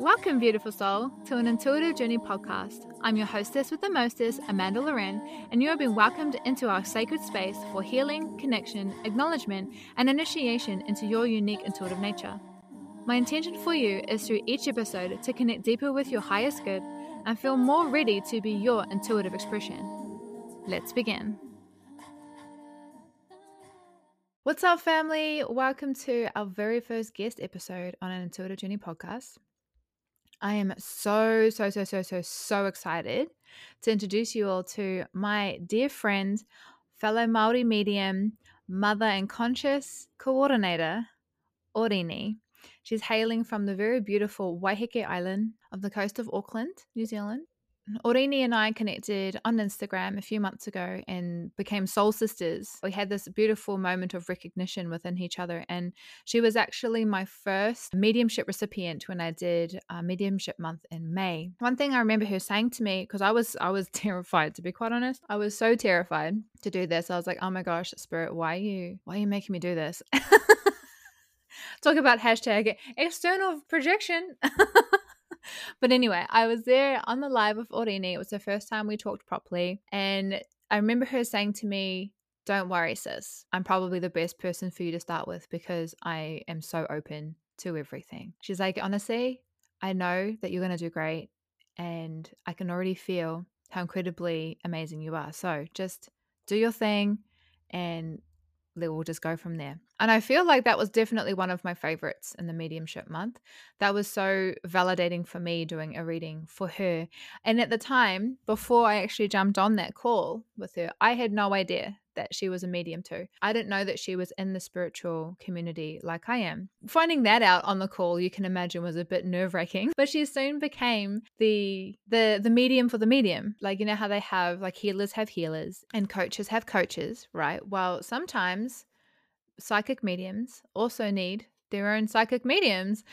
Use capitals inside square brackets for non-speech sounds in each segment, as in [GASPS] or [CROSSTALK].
Welcome, beautiful soul, to an Intuitive Journey podcast. I'm your hostess with the mostest, Amanda Lorin, and you have been welcomed into our sacred space for healing, connection, acknowledgement, and initiation into your unique intuitive nature. My intention for you is through each episode to connect deeper with your highest good and feel more ready to be your intuitive expression. Let's begin. What's up, family? Welcome to our very first guest episode on an Intuitive Journey podcast. I am so, so, so, so, so, so excited to introduce you all to my dear friend, fellow Maori medium, mother, and conscious coordinator, Oriini. She's hailing from the very beautiful Waiheke Island of the coast of Auckland, New Zealand. Mm, Oriini and I connected on Instagram a few months ago and became soul sisters. We had this beautiful moment of recognition within each other. And she was actually my first mediumship recipient when I did a mediumship month in May. One thing I remember her saying to me, because I was I was [LAUGHS] terrified to be quite honest. I was so terrified to do this. I was like, oh my gosh, spirit, why are you why are you making me do this? [LAUGHS] Talk about hashtag external projection. [LAUGHS] [LAUGHS] but anyway, I was there on the live with Oriini. It was the first time we talked properly. And I remember her saying to me, Don't worry, sis. I'm probably the best person for you to start with because I am so open to everything. She's like, Honestly, I know that you're going to do great. And I can already feel how incredibly amazing you are. So just do your thing and we'll just go from there. And I feel like that was definitely one of my favorites in the mediumship month. That was so validating for me doing a reading for her. And at the time, before I actually jumped on that call with her, I had no idea that she was a medium too. I didn't know that she was in the spiritual community like I am. Finding that out on the call, you can imagine, was a bit nerve-wracking. But she soon became the the the medium for the medium. Like you know how they have like healers have healers and coaches have coaches, right? Well, sometimes psychic mediums also need their own psychic mediums.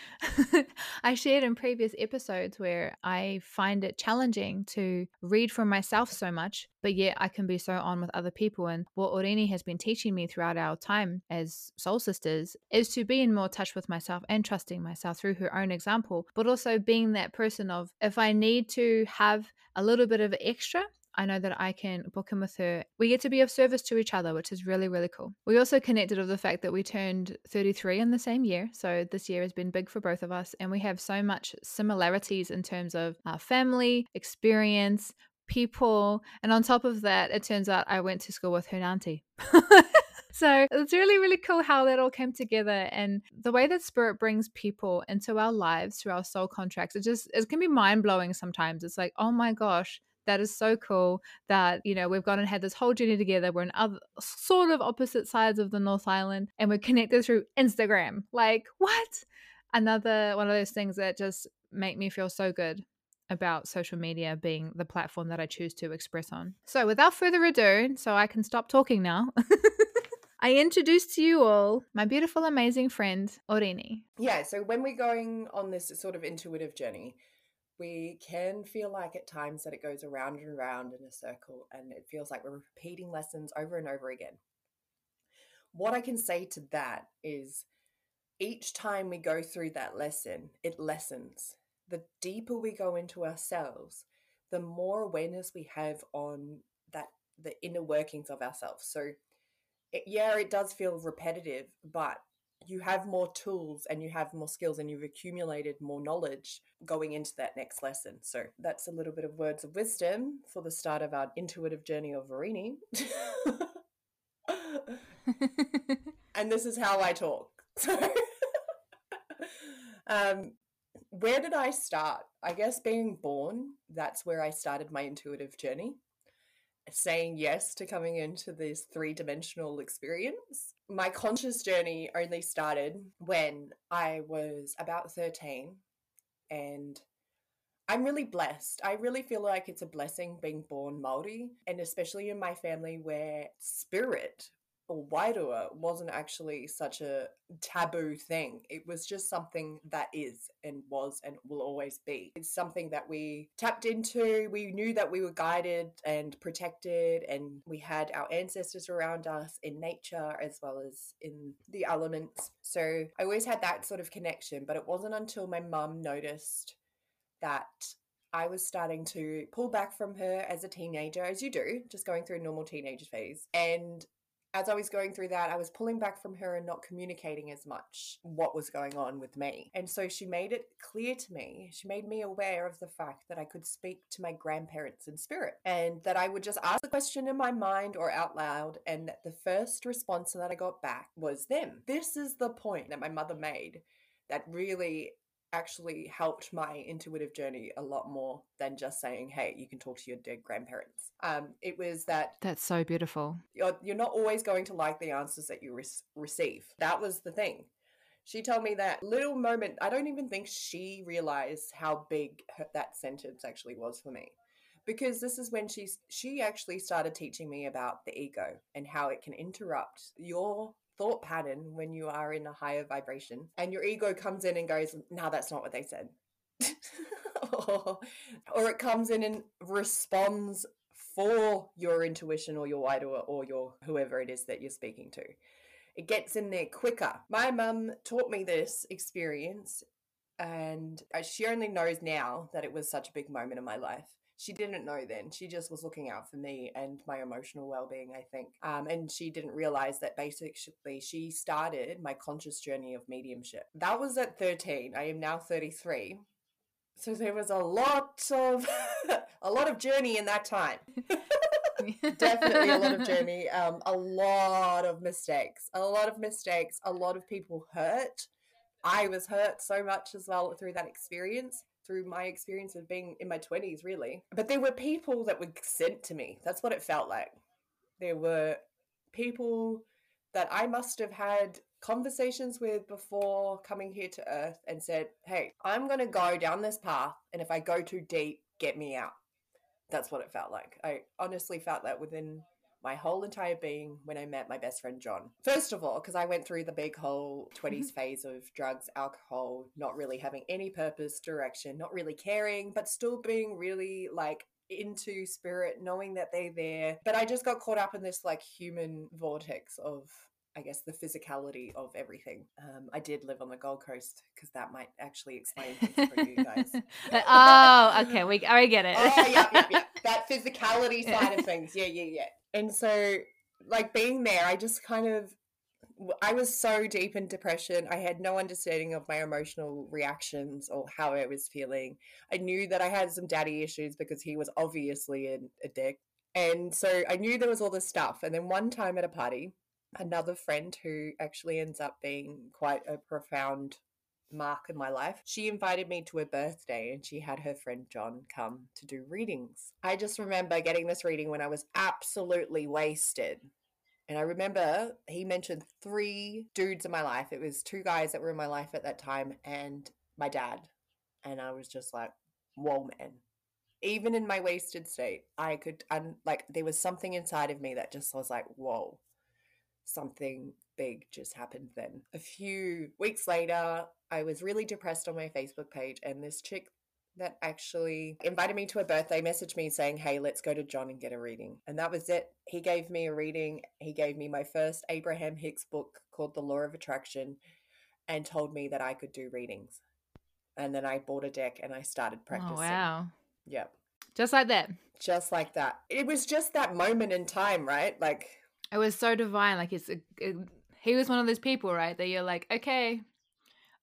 [LAUGHS] I shared in previous episodes where I find it challenging to read for myself so much, but yet I can be so on with other people. And what Oriini has been teaching me throughout our time as soul sisters is to be in more touch with myself and trusting myself through her own example, but also being that person of if I need to have a little bit of extra, I know that I can book in with her. We get to be of service to each other, which is really, really cool. We also connected of the fact that we turned 33 in the same year. So this year has been big for both of us. And we have so much similarities in terms of our family, experience, people. And on top of that, it turns out I went to school with her auntie. [LAUGHS] so it's really, really cool how that all came together and the way that spirit brings people into our lives through our soul contracts. It just it can be mind blowing sometimes. It's like, oh my gosh, that is so cool that you know we've gone and had this whole journey together we're in other sort of opposite sides of the north island and we're connected through instagram like what another one of those things that just make me feel so good about social media being the platform that I choose to express on. So, without further ado, so I can stop talking now, [LAUGHS] I introduce to you all my beautiful, amazing friend, Oriini. Yeah, so when we're going on this sort of intuitive journey, we can feel like at times that it goes around and around in a circle and it feels like we're repeating lessons over and over again. What I can say to that is each time we go through that lesson, it lessens. The deeper we go into ourselves, the more awareness we have on that the inner workings of ourselves. So it, yeah, it does feel repetitive, but you have more tools and you have more skills and you've accumulated more knowledge going into that next lesson. So that's a little bit of words of wisdom for the start of our intuitive journey of Oriini. [LAUGHS] and this is how I talk. So [LAUGHS] um, where did I start? I guess being born, that's where I started my intuitive journey saying yes to coming into this three dimensional experience. My conscious journey only started when I was about 13 and I'm really blessed. I really feel like it's a blessing being born Maori and especially in my family where spirit or wairua wasn't actually such a taboo thing. It was just something that is and was and will always be. It's something that we tapped into. We knew that we were guided and protected, and we had our ancestors around us in nature as well as in the elements. So I always had that sort of connection, but it wasn't until my mum noticed that I was starting to pull back from her as a teenager, as you do, just going through a normal teenage phase. And as I was going through that, I was pulling back from her and not communicating as much what was going on with me. And so she made it clear to me, she made me aware of the fact that I could speak to my grandparents in spirit and that I would just ask the question in my mind or out loud. And that the first response that I got back was them. This is the point that my mother made that really actually helped my intuitive journey a lot more than just saying, "Hey, you can talk to your dead grandparents." Um, it was that That's so beautiful. you're, you're not always going to like the answers that you re- receive. That was the thing. She told me that little moment. I don't even think she realized how big her, that sentence actually was for me, because this is when she she actually started teaching me about the ego and how it can interrupt your thought pattern when you are in a higher vibration and your ego comes in and goes no that's not what they said. [LAUGHS] Or, or it comes in and responds for your intuition or your wairua or your whoever it is that you're speaking to. It gets in there quicker. My mum taught me this experience and uh, she only knows now that it was such a big moment in my life she didn't know then. She just was looking out for me and my emotional well being, I think. Um, and she didn't realize that basically she started my conscious journey of mediumship. That was at 13. I am now 33. So there was a lot of [LAUGHS] a lot of journey in that time. [LAUGHS] Definitely a lot of journey. Um, a lot of mistakes. A lot of mistakes. A lot of people hurt. I was hurt so much as well through that experience through my experience of being in my 20s, really. But there were people that were sent to me. That's what it felt like. There were people that I must have had conversations with before coming here to Earth and said, Hey, I'm going to go down this path. And if I go too deep, get me out. That's what it felt like. I honestly felt that within my whole entire being when I met my best friend John. First of all, because I went through the big whole 20s phase of drugs, alcohol, not really having any purpose, direction, not really caring, but still being really like into spirit, knowing that they're there. But I just got caught up in this like human vortex of I guess the physicality of everything. Um, I did live on the Gold Coast because that might actually explain things for you guys. [LAUGHS] oh, okay, we I get it. oh, yeah, yeah, yeah. [LAUGHS] That physicality side of things. Yeah, yeah, yeah. And so, like being there, I just kind of, I was so deep in depression. I had no understanding of my emotional reactions or how I was feeling. I knew that I had some daddy issues because he was obviously a, a dick. And so I knew there was all this stuff. And then one time at a party, another friend who actually ends up being quite a profound mark in my life. She invited me to her birthday and she had her friend John come to do readings. I just remember getting this reading when I was absolutely wasted. And I remember he mentioned three dudes in my life. It was two guys that were in my life at that time and my dad. And I was just like, whoa, man. Even in my wasted state, I could, un- like, there was something inside of me that just was like, whoa, something big just happened then. A few weeks later, I was really depressed on my Facebook page, and this chick that actually invited me to a birthday messaged me saying, Hey, let's go to John and get a reading. And that was it. He gave me a reading. He gave me my first Abraham Hicks book called The Law of Attraction and told me that I could do readings. And then I bought a deck and I started oh, practicing. Oh, wow. Yep. Just like that. Just like that. It was just that moment in time, right? Like, it was so divine. Like, it's, it, he was one of those people, right? That you're like, okay,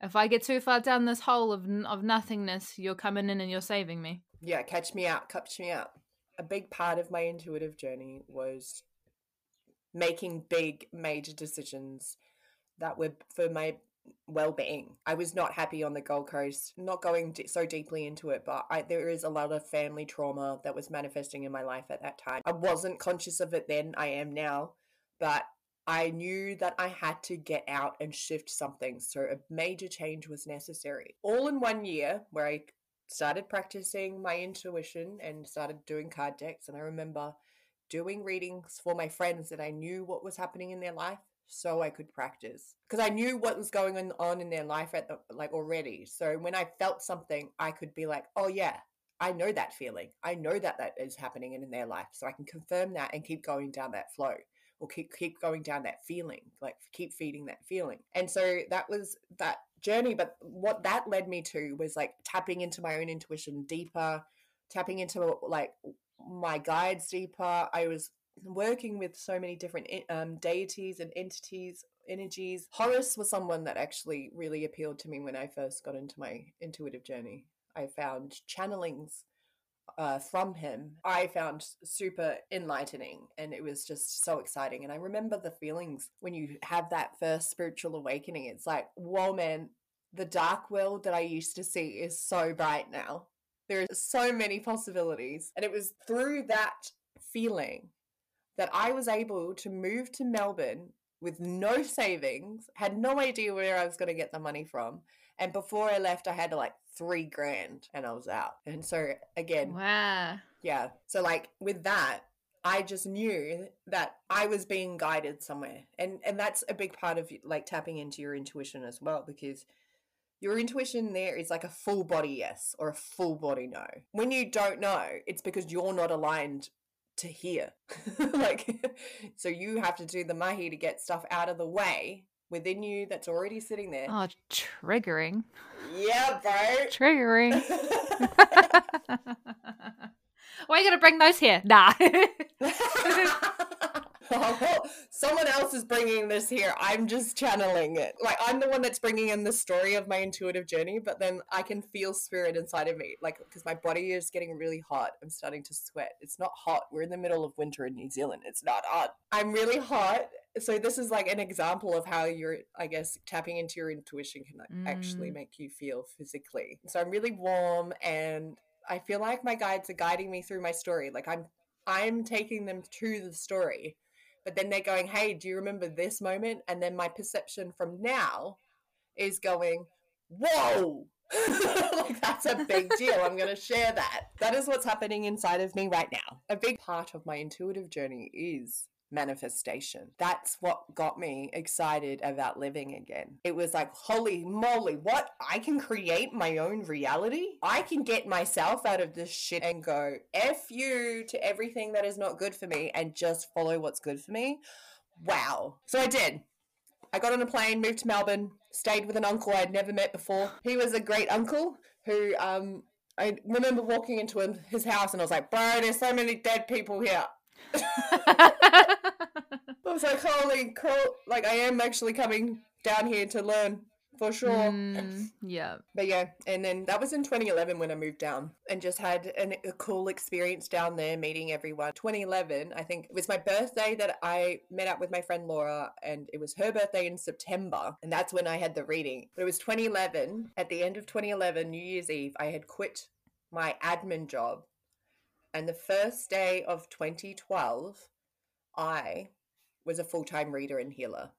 if I get too far down this hole of of nothingness, you're coming in and you're saving me. Yeah, catch me out, catch me out. A big part of my intuitive journey was making big major decisions that were for my well-being. I was not happy on the Gold Coast, not going so deeply into it, but I, there is a lot of family trauma that was manifesting in my life at that time. I wasn't conscious of it then, I am now, but I knew that I had to get out and shift something, so a major change was necessary. All in one year, where I started practicing my intuition and started doing card decks. And I remember doing readings for my friends that I knew what was happening in their life so I could practice because I knew what was going on in their life at the like already. So when I felt something, I could be like, "Oh yeah, I know that feeling. I know that that is happening in their life." So I can confirm that and keep going down that flow or keep keep going down that feeling, like keep feeding that feeling. And so that was that journey, but what that led me to was like tapping into my own intuition deeper, tapping into like my guides deeper. I was working with so many different um, deities and entities energies horus was someone that actually really appealed to me when i first got into my intuitive journey i found channelings uh, from him i found super enlightening and it was just so exciting. And i remember the feelings when you have that first spiritual awakening. It's like whoa man the dark world that i used to see is so bright now. There are so many possibilities. And it was through that feeling that I was able to move to Melbourne with no savings, had no idea where I was going to get the money from. And before I left, I had to like three grand and I was out. And so, again, wow. Yeah. So, like, with that, I just knew that I was being guided somewhere. And and that's a big part of like tapping into your intuition as well because your intuition there is like a full body yes or a full body no. When you don't know, it's because you're not aligned to hear. [LAUGHS] like, [LAUGHS] so you have to do the mahi to get stuff out of the way within you that's already sitting there. Oh, triggering. Yeah, bro. Triggering. [LAUGHS] [LAUGHS] Why are you going to bring those here? Nah. [LAUGHS] [LAUGHS] someone else is bringing this here. I'm just channeling it. Like I'm the one that's bringing in the story of my intuitive journey, but then I can feel spirit inside of me. Like because my body is getting really hot. I'm starting to sweat. It's not hot. We're in the middle of winter in New Zealand. It's not hot. I'm really hot. So this is like an example of how you're, I guess, tapping into your intuition can actually mm. make you feel physically. So I'm really warm and I feel like my guides are guiding me through my story. Like I'm I'm taking them to the story but then they're going, hey, do you remember this moment? And then my perception from now is going, whoa, [LAUGHS] like that's a big deal. I'm going to share that. That is what's happening inside of me right now. A big part of my intuitive journey is manifestation. That's what got me excited about living again. It was like, holy moly, what? I can create my own reality? I can get myself out of this shit and go, F you to everything that is not good for me and just follow what's good for me. Wow. So I did. I got on a plane, moved to Melbourne, stayed with an uncle I'd never met before. He was a great uncle who um I remember walking into his house and I was like, bro, there's so many dead people here. I was like, holy cool. Like, I am actually coming down here to learn for sure. Mm, [LAUGHS] yeah. But yeah, and then that was in 2011 when I moved down and just had an, a cool experience down there meeting everyone. 2011, I think it was my birthday that I met up with my friend Laura, and it was her birthday in September, and that's when I had the reading. But it was 2011. At the end of 2011, New Year's Eve, I had quit my admin job and the first day of 2012, I was a full time reader and healer.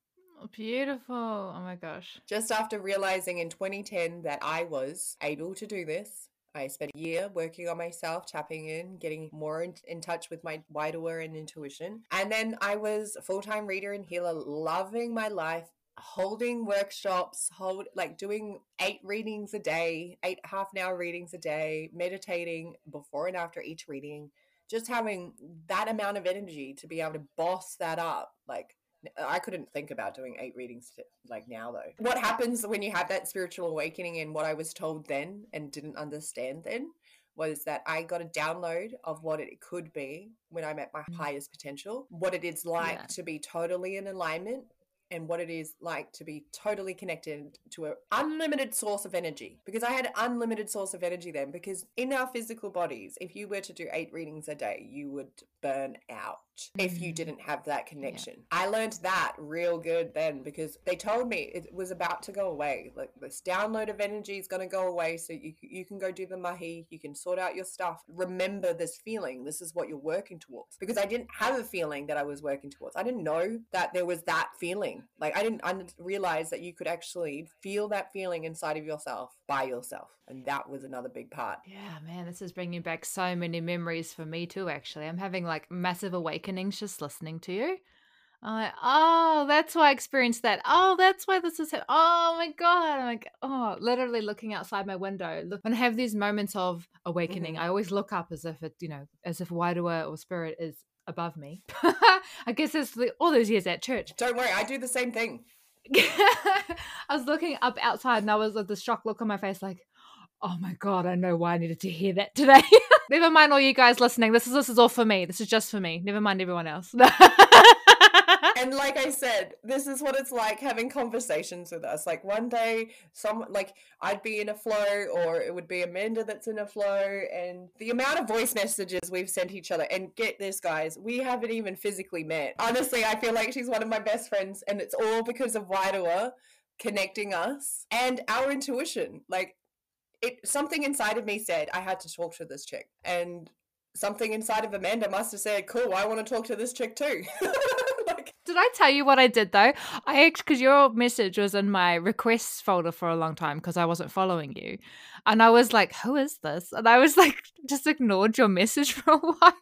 Oh, beautiful. Oh my gosh. Just after realizing in 2010 that I was able to do this, I spent a year working on myself, tapping in, getting more in, in touch with my wider and intuition. And then I was a full time reader and healer, loving my life, holding workshops, hold like doing eight readings a day, eight half an hour readings a day, meditating before and after each reading, just having that amount of energy to be able to boss that up. Like I couldn't think about doing eight readings to, like now though. What happens when you have that spiritual awakening and what I was told then and didn't understand then was that I got a download of what it could be when I'm at my mm. highest potential, what it is like yeah. to be totally in alignment and what it is like to be totally connected to an unlimited source of energy because i had unlimited source of energy then because in our physical bodies if you were to do eight readings a day you would burn out if you mm. didn't have that connection yeah. i learned that real good then because they told me it was about to go away like this download of energy is going to go away so you, you can go do the mahi you can sort out your stuff remember this feeling this is what you're working towards because i didn't have a feeling that i was working towards i didn't know that there was that feeling. Like I didn't, didn't realize that you could actually feel that feeling inside of yourself by yourself, and that was another big part. Yeah, man, this is bringing back so many memories for me too. Actually, I'm having like massive awakenings just listening to you. I'm like, oh, that's why I experienced that. Oh, that's why this is. Ha- oh my god! I'm like, oh, literally looking outside my window. Look, when I have these moments of awakening, Mhm. I always look up as if it, you know, as if Wairua or spirit is above me. [LAUGHS] I guess it's the, all those years at church. Don't worry, I do the same thing. [LAUGHS] I was looking up outside and I was with the shock look on my face, like, oh my god, I know why I needed to hear that today. [LAUGHS] Never mind all you guys listening. This is this is all for me. This is just for me. Never mind everyone else. [LAUGHS] And like I said, this is what it's like having conversations with us. Like one day, some like I'd be in a flow, or it would be Amanda that's in a flow, and the amount of voice messages we've sent each other. And get this, guys, we haven't even physically met. Honestly, I feel like she's one of my best friends, and it's all because of Wairua connecting us and our intuition. Like it, something inside of me said I had to talk to this chick, and something inside of Amanda must have said, "Cool, I want to talk to this chick too." [LAUGHS] like, did I tell you what I did though? I because your message was in my requests folder for a long time because I wasn't following you, and I was like, "Who is this?" And I was [LAUGHS] like, just ignored your message [LAUGHS] for a while.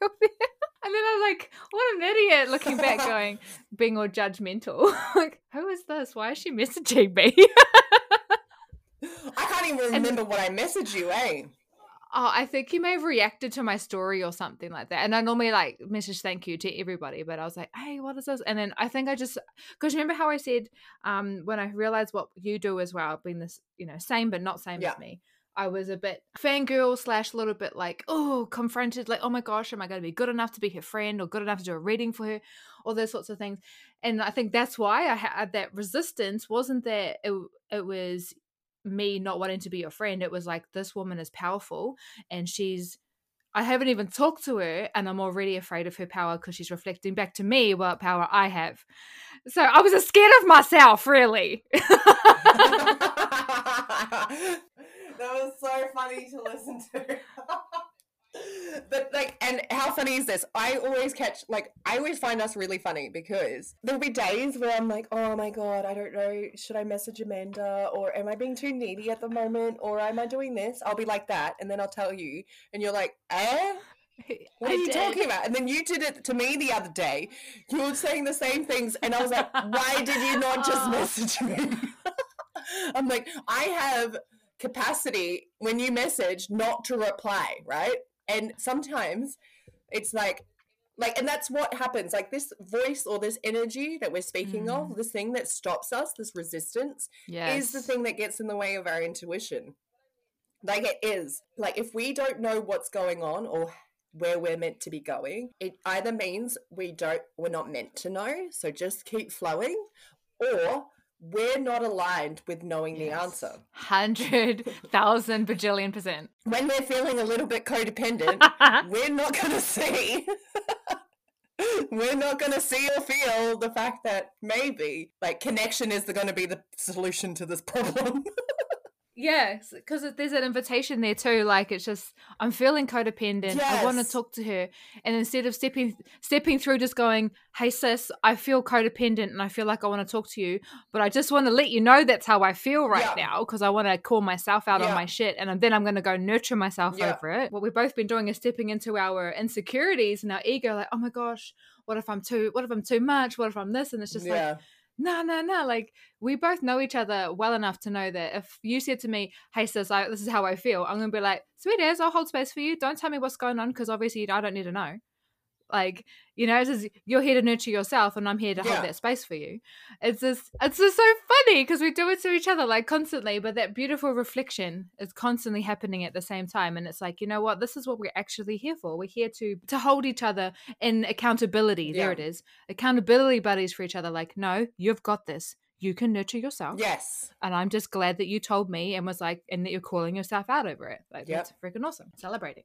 And then I was like, what an idiot looking back, going, being all judgmental. like, who is this? Why is she messaging me? I can't even remember what I messaged you, eh? Oh, I think you may have reacted to my story or something like that. And I normally like message thank you to everybody, but I was like, hey, what is this? And then I think I just because remember how I said um when I realized what you do as well, being this, you know, same but not same Yeah. as me. I was a bit fangirl slash a little bit like, oh, confronted, like, oh my gosh, am I going to be good enough to be her friend or good enough to do a reading for her? All those sorts of things. And I think that's why I had that resistance wasn't that it, it was me not wanting to be your friend. It was like, this woman is powerful and she's, I haven't even talked to her and I'm already afraid of her power because she's reflecting back to me what power I have. So I was just scared of myself, really. [LAUGHS] [LAUGHS] that was so funny to listen to. [LAUGHS] but like, and how funny is this? I always catch, like, I always find us really funny because there'll be days where I'm like, oh my god, I don't know, should I message Amanda or am I being too needy at the moment or am I doing this? I'll be like that, and then I'll tell you, and you're like, eh. [LAUGHS] What I are you did. talking about? And then you did it to me the other day. You were saying the same things, and I was like, [LAUGHS] why did you not just message me? [LAUGHS] I'm like, I have capacity when you message not to reply, right? And sometimes it's like, like, and that's what happens. Like this voice or this energy that we're speaking of, mm. this thing that stops us, this resistance, Yes. is the thing that gets in the way of our intuition. Like it is. Like if we don't know what's going on or where we're meant to be going, it either means we don't we're not meant to know, so just keep flowing, or we're not aligned with knowing the answer. Hundred thousand bajillion percent. When we're feeling a little bit codependent, [LAUGHS] we're not gonna see [LAUGHS] we're not gonna see or feel the fact that maybe like connection is going to be the solution to this problem. [LAUGHS] Yes, because there's an invitation there too. Like it's just I'm feeling codependent. I want to talk to her, and instead of stepping stepping through, just going, "Hey sis, I feel codependent, and I feel like I want to talk to you, but I just want to let you know that's how I feel right Yeah. now because I want to call myself out on my shit, and then I'm going to go nurture myself Yeah. over it. What we've both been doing is stepping into our insecurities and our ego. Like, oh my gosh, what if I'm too? What if I'm too much? What if I'm this? And it's just like yeah. No, no, no. Like we both know each other well enough to know that if you said to me, "Hey sis, I, this is how I feel," I'm gonna be like, "Sweet as, I'll hold space for you. Don't tell me what's going on because obviously I don't need to know." Like you know, it's just, you're here to nurture yourself, and I'm here to Yeah. hold that space for you. It's just, it's just so funny because we do it to each other like constantly, but that beautiful reflection is constantly happening at the same time, and it's like, you know what? This is what we're actually here for. We're here to to hold each other in accountability. There it is accountability buddies for each other. Like, no, you've got this. You can nurture yourself. Yes. And I'm just glad that you told me and was like, and that you're calling yourself out over it. Like, Yep. that's freaking awesome. Celebrating.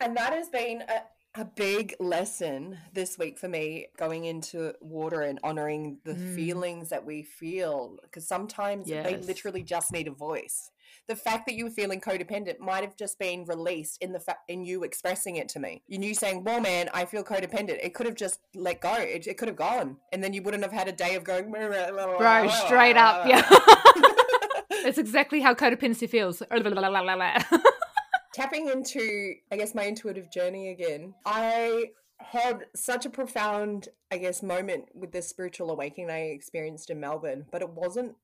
And that has been a, a big lesson this week for me going into water and honoring the Mm. feelings that we feel because sometimes they literally just need a voice. The fact that you were feeling codependent might have just been released in the fact in you expressing it to me. In you saying, "Well, man, I feel codependent." It could have just let go. It, it could have gone, and then you wouldn't have had a day of going. Bro, straight up. Yeah. it's [LAUGHS] exactly how codependency feels. [LAUGHS] [LAUGHS] tapping into i guess my intuitive journey again i had such a profound i guess moment with this spiritual awakening i experienced in melbourne but it wasn't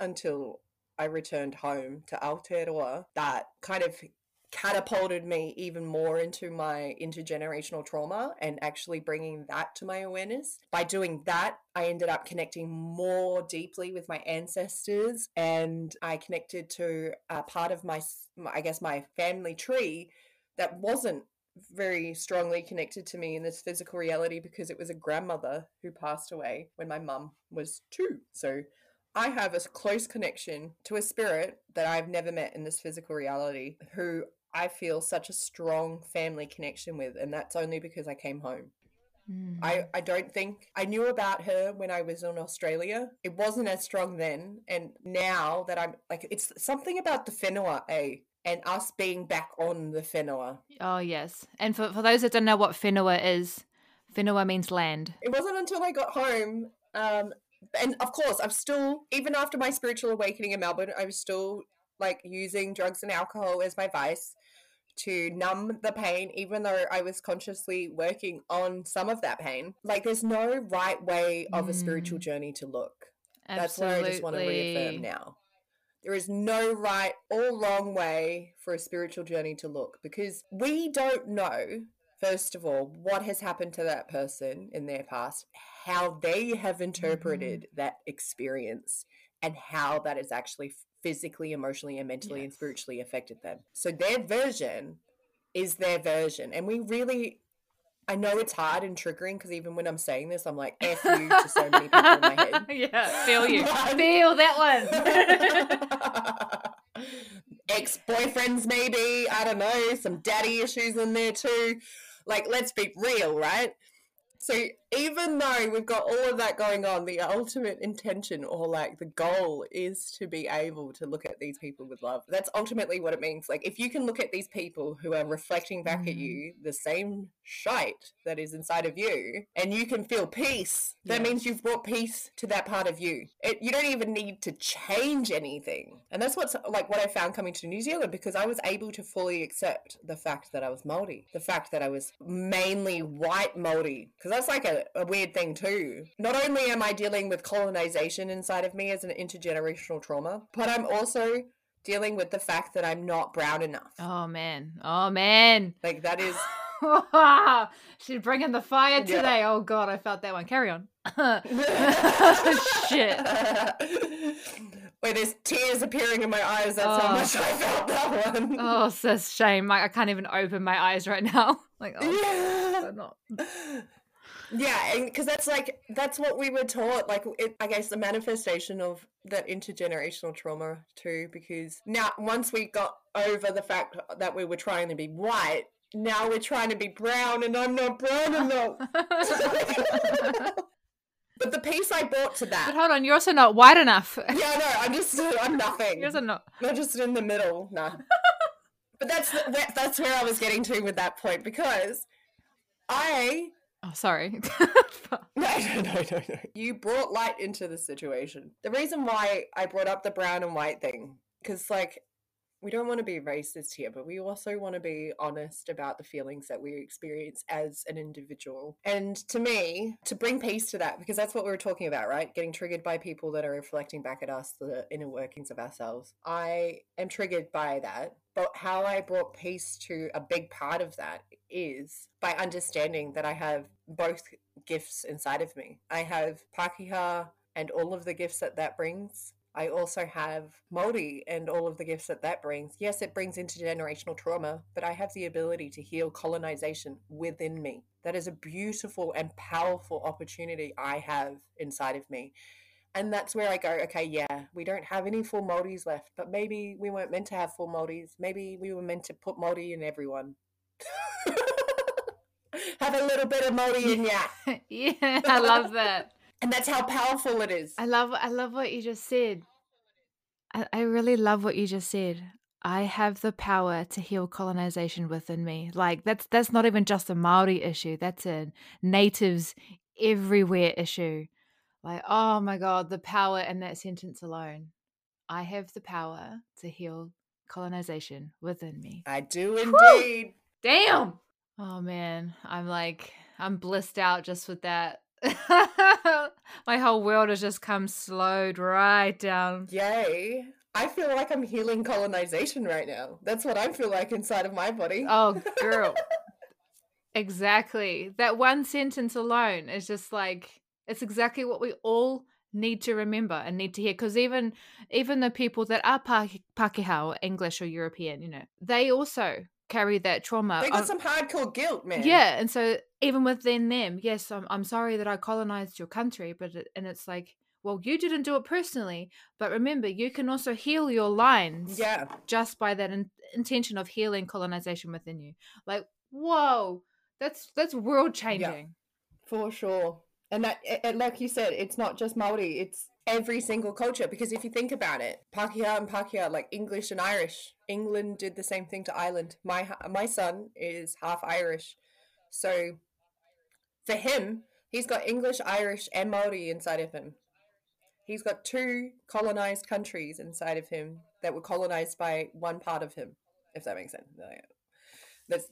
until i returned home to aotearoa that kind of catapulted me even more into my intergenerational trauma and actually bringing that to my awareness. By doing that, I ended up connecting more deeply with my ancestors and I connected to a part of my, I guess, my family tree that wasn't very strongly connected to me in this physical reality because it was a grandmother who passed away when my mum was two. So I have a close connection to a spirit that I've never met in this physical reality who I feel such a strong family connection with, and that's only because I came home. Mm. I, I don't think I knew about her when I was in Australia. It wasn't as strong then, and now that I'm like, it's something about the whenua, eh? And us being back on the whenua. Oh, yes. And for, for those that don't know what whenua is, whenua means land. It wasn't until I got home, um, and of course, I'm still, even after my spiritual awakening in Melbourne, I was still like using drugs and alcohol as my vice to numb the pain, even though I was consciously working on some of that pain. Like, there's no right way of a spiritual Mm. journey to look. That's Absolutely. where I just want to reaffirm now. There is no right or wrong way for a spiritual journey to look because we don't know, first of all, what has happened to that person in their past, how they have interpreted that experience, and how that has actually physically, emotionally, and mentally and spiritually affected them. So their version is their version. And we really. I know it's hard and triggering because even when I'm saying this, I'm like F you to so many people in my head. [LAUGHS] yeah, feel you. [LAUGHS] Feel that one. [LAUGHS] Ex boyfriends, maybe. I don't know. Some daddy issues in there too. Like, let's be real, right? So, even though we've got all of that going on, the ultimate intention or like the goal is to be able to look at these people with love. That's ultimately what it means. Like, if you can look at these people who are reflecting back at Mm. you the same shite that is inside of you, and you can feel peace, that means you've brought peace to that part of you. It, you don't even need to change anything. And that's what's like what I found coming to New Zealand because I was able to fully accept the fact that I was Māori, the fact that I was mainly white Māori, because that's like a, a weird thing too. Not only am I dealing with colonization inside of me as an intergenerational trauma, but I'm also dealing with the fact that I'm not brown enough. oh, man. Oh, man. Like that is [LAUGHS] She's bringing the fire Yeah. today. Oh, God, I felt that one. Carry on. [LAUGHS] Shit. Where there's tears appearing in my eyes. That's how Oh. much I felt that one. Oh, sis, shame. Like, I can't even open my eyes right now. [LAUGHS] Like, oh, yeah. I'm not. Yeah, and because that's like that's what we were taught. Like, it, I guess the manifestation of that intergenerational trauma too. Because now, once we got over the fact that we were trying to be white, now we're trying to be brown, and I'm not brown enough. [LAUGHS] [LAUGHS] but the piece I brought to that But hold on, you're also not white enough. yeah, no, I'm just, [LAUGHS] I'm nothing. You're not. Not just in the middle, nah. but that's the, that's where I was getting to with that point because I Oh, sorry. [LAUGHS] no no no no no. You brought light into the situation. The reason why I brought up the brown and white thing because like we don't want to be racist here, but we also want to be honest about the feelings that we experience as an individual. And to me, to bring peace to that, because that's what we were talking about, right? Getting triggered by people that are reflecting back at us the inner workings of ourselves. I am triggered by that. But how I brought peace to a big part of that is by understanding that I have both gifts inside of me. I have Pakeha and all of the gifts that that brings. I also have Māori and all of the gifts that that brings. Yes, it brings intergenerational trauma, but I have the ability to heal colonization within me. That is a beautiful and powerful opportunity I have inside of me. And that's where I go, okay, yeah, we don't have any full Māoris left, but maybe we weren't meant to have full Māoris. Maybe we were meant to put Māori in everyone. [LAUGHS] Have a little bit of Maori in ya. [LAUGHS] yeah, I love that. [LAUGHS] And that's how powerful it is. I love I love what you just said. I, I really love what you just said. I have the power to heal colonization within me. Like that's that's not even just a Maori issue. That's a natives everywhere issue. Like, oh my god, the power in that sentence alone. I have the power to heal colonization within me. I do indeed. Damn. Oh man, I'm like I'm blissed out just with that. [LAUGHS] My whole world has just come slowed right down. Yay. I feel like I'm healing colonization right now. That's what I feel like inside of my body. Oh, girl. [LAUGHS] exactly. That one sentence alone is just like it's exactly what we all need to remember and need to hear because even even the people that are Pakeha or English or European, you know, they also carry that trauma. They got some hardcore guilt, man. Yeah, and so even within them, yes, I'm I'm sorry that I colonized your country, but it, and it's like, well, you didn't do it personally, but remember, you can also heal your lines. Yeah, just by that in, intention of healing colonization within you. Like, whoa, that's that's world changing. Yeah, for sure. And that, and like you said, it's not just Maori; it's every single culture. Because if you think about it, Pakeha and Pakeha, like English and Irish, England did the same thing to Ireland. My my son is half Irish, so for him, he's got English, Irish, and Maori inside of him. He's got two colonized countries inside of him that were colonized by one part of him, if that makes sense that's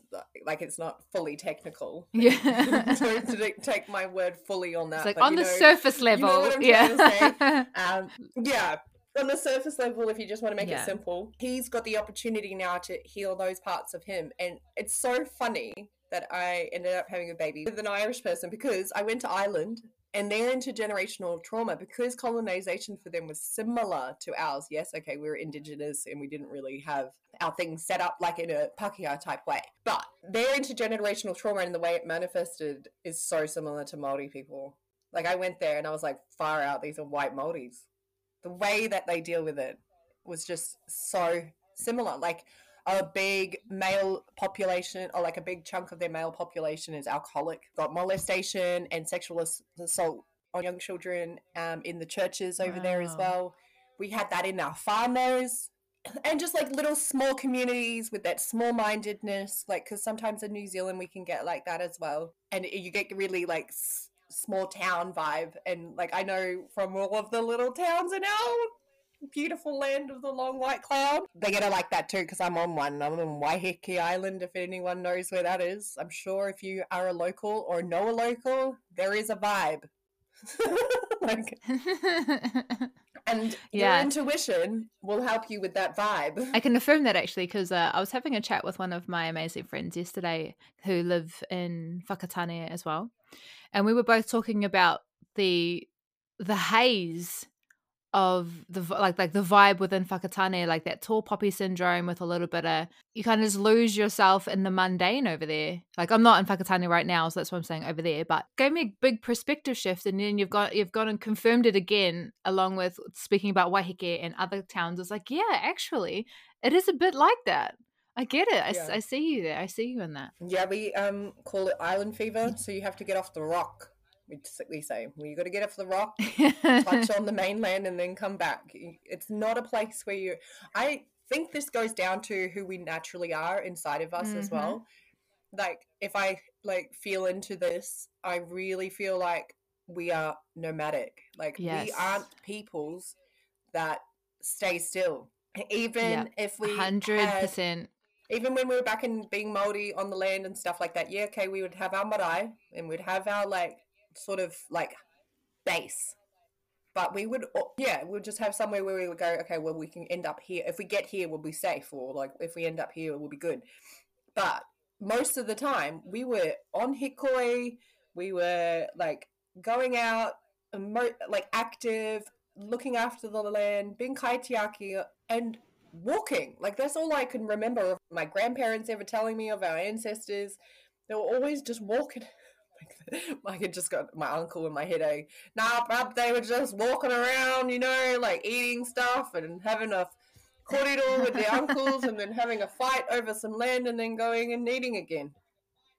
like it's not fully technical. [LAUGHS] Yeah, [LAUGHS] don't take my word fully on that. It's like on the know, surface level. You know yeah, [LAUGHS] um, yeah. On the surface level, if you just want to make yeah. it simple, he's got the opportunity now to heal those parts of him, and it's so funny that I ended up having a baby with an Irish person because I went to Ireland and their intergenerational trauma because colonization for them was similar to ours. Yes, okay, we were indigenous and we didn't really have our things set up like in a Pakeha type way. But their intergenerational trauma and the way it manifested is so similar to Maori people. Like I went there and I was like, far out, these are white Maoris. The way that they deal with it was just so similar. Like a big male population or like a big chunk of their male population is alcoholic. Got molestation and sexual assault on young children um, in the churches over wow. there as well. We had that in our farmers [CLEARS THROAT] and just like little small communities with that small mindedness like because sometimes in new zealand we can get like that as well. And you get really like s- small town vibe. And like i know from all of the little towns in our beautiful land of the long white cloud. They're gonna like that too because I'm on one. I'm on Waiheke Island. If anyone knows where that is, I'm sure if you are a local or know a local, there is a vibe. [LAUGHS] like, [LAUGHS] and yeah. your intuition will help you with that vibe. I can affirm that actually because uh, I was having a chat with one of my amazing friends yesterday who live in Whakatane as well, and we were both talking about the the haze of the like like the vibe within Whakatane, like that tall poppy syndrome with a little bit of you kind of just lose yourself in the mundane over there. Like I'm not in Whakatane right now, so that's what I'm saying over there. But gave me a big perspective shift, and then you've got you've gone and confirmed it again, along with speaking about Waiheke and other towns. It's like, yeah, actually, it is a bit like that. I get it. I, yeah. I see you there. I see you in that. Yeah, we um call it island fever. So you have to get off the rock we, we say well, you got to get off the rock touch on the [LAUGHS] mainland and then come back it's not a place where you i think this goes down to who we naturally are inside of us mm-hmm. as well like if i like feel into this i really feel like we are nomadic like yes. we aren't peoples that stay still even yep. if we 100% had, even when we were back in being Maori on the land and stuff like that, yeah, okay, we would have our marae and we'd have our like sort of like base. But we would, yeah, we'll just have somewhere where we would go, okay, well, we can end up here. If we get here, we'll be safe, or like if we end up here, we'll be good. But most of the time, we were on Hikoi, we were like going out, like active, looking after the land, being kaitiaki, and walking. Like that's all I can remember of my grandparents ever telling me of our ancestors. They were always just walking [LAUGHS] like it just got my uncle in my headache. Nah, bruh, they were just walking around, you know, like eating stuff and having a corridor with their uncles and then having a fight over some land and then going and eating again.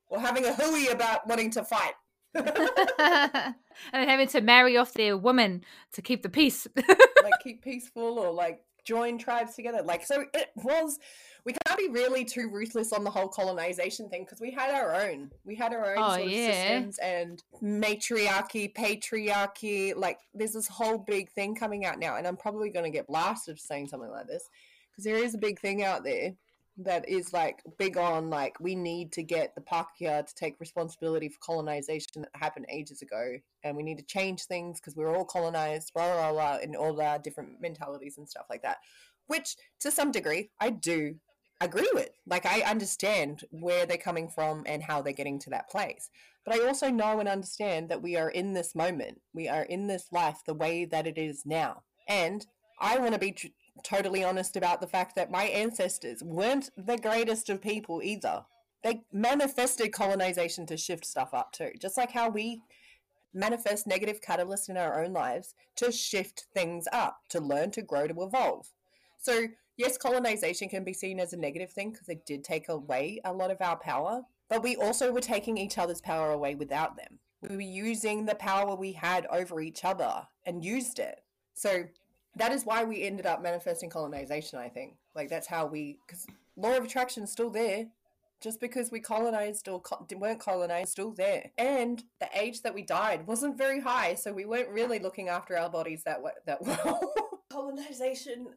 or having a hui about wanting to fight. [LAUGHS] [LAUGHS] and then having to marry off their woman to keep the peace. like keep peaceful or like join tribes together. Like so it was we can't be really too ruthless on the whole colonization thing because we had our own. We had our own Oh, sort of yeah. systems and matriarchy, patriarchy. Like there's this whole big thing coming out now, and I'm probably going to get blasted for saying something like this because there is a big thing out there that is like big on like we need to get the Pakeha to take responsibility for colonization that happened ages ago, and we need to change things because we're all colonized, blah blah blah, in all our different mentalities and stuff like that. Which, to some degree, I do agree with. Like I understand where they're coming from and how they're getting to that place. But I also know and understand that we are in this moment. We are in this life the way that it is now. And I want to be tr- totally honest about the fact that my ancestors weren't the greatest of people either. They manifested colonization to shift stuff up too, just like how we manifest negative catalysts in our own lives to shift things up, to learn, to grow, to evolve. So, yes, colonization can be seen as a negative thing because it did take away a lot of our power, but we also were taking each other's power away without them. We were using the power we had over each other and used it. So, that is why we ended up manifesting colonization, I think. Like, that's how we, because law of attraction is still there. Just because we colonized or co- weren't colonized, still there. And the age that we died wasn't very high, so we weren't really looking after our bodies that wa- that well. [LAUGHS] colonization,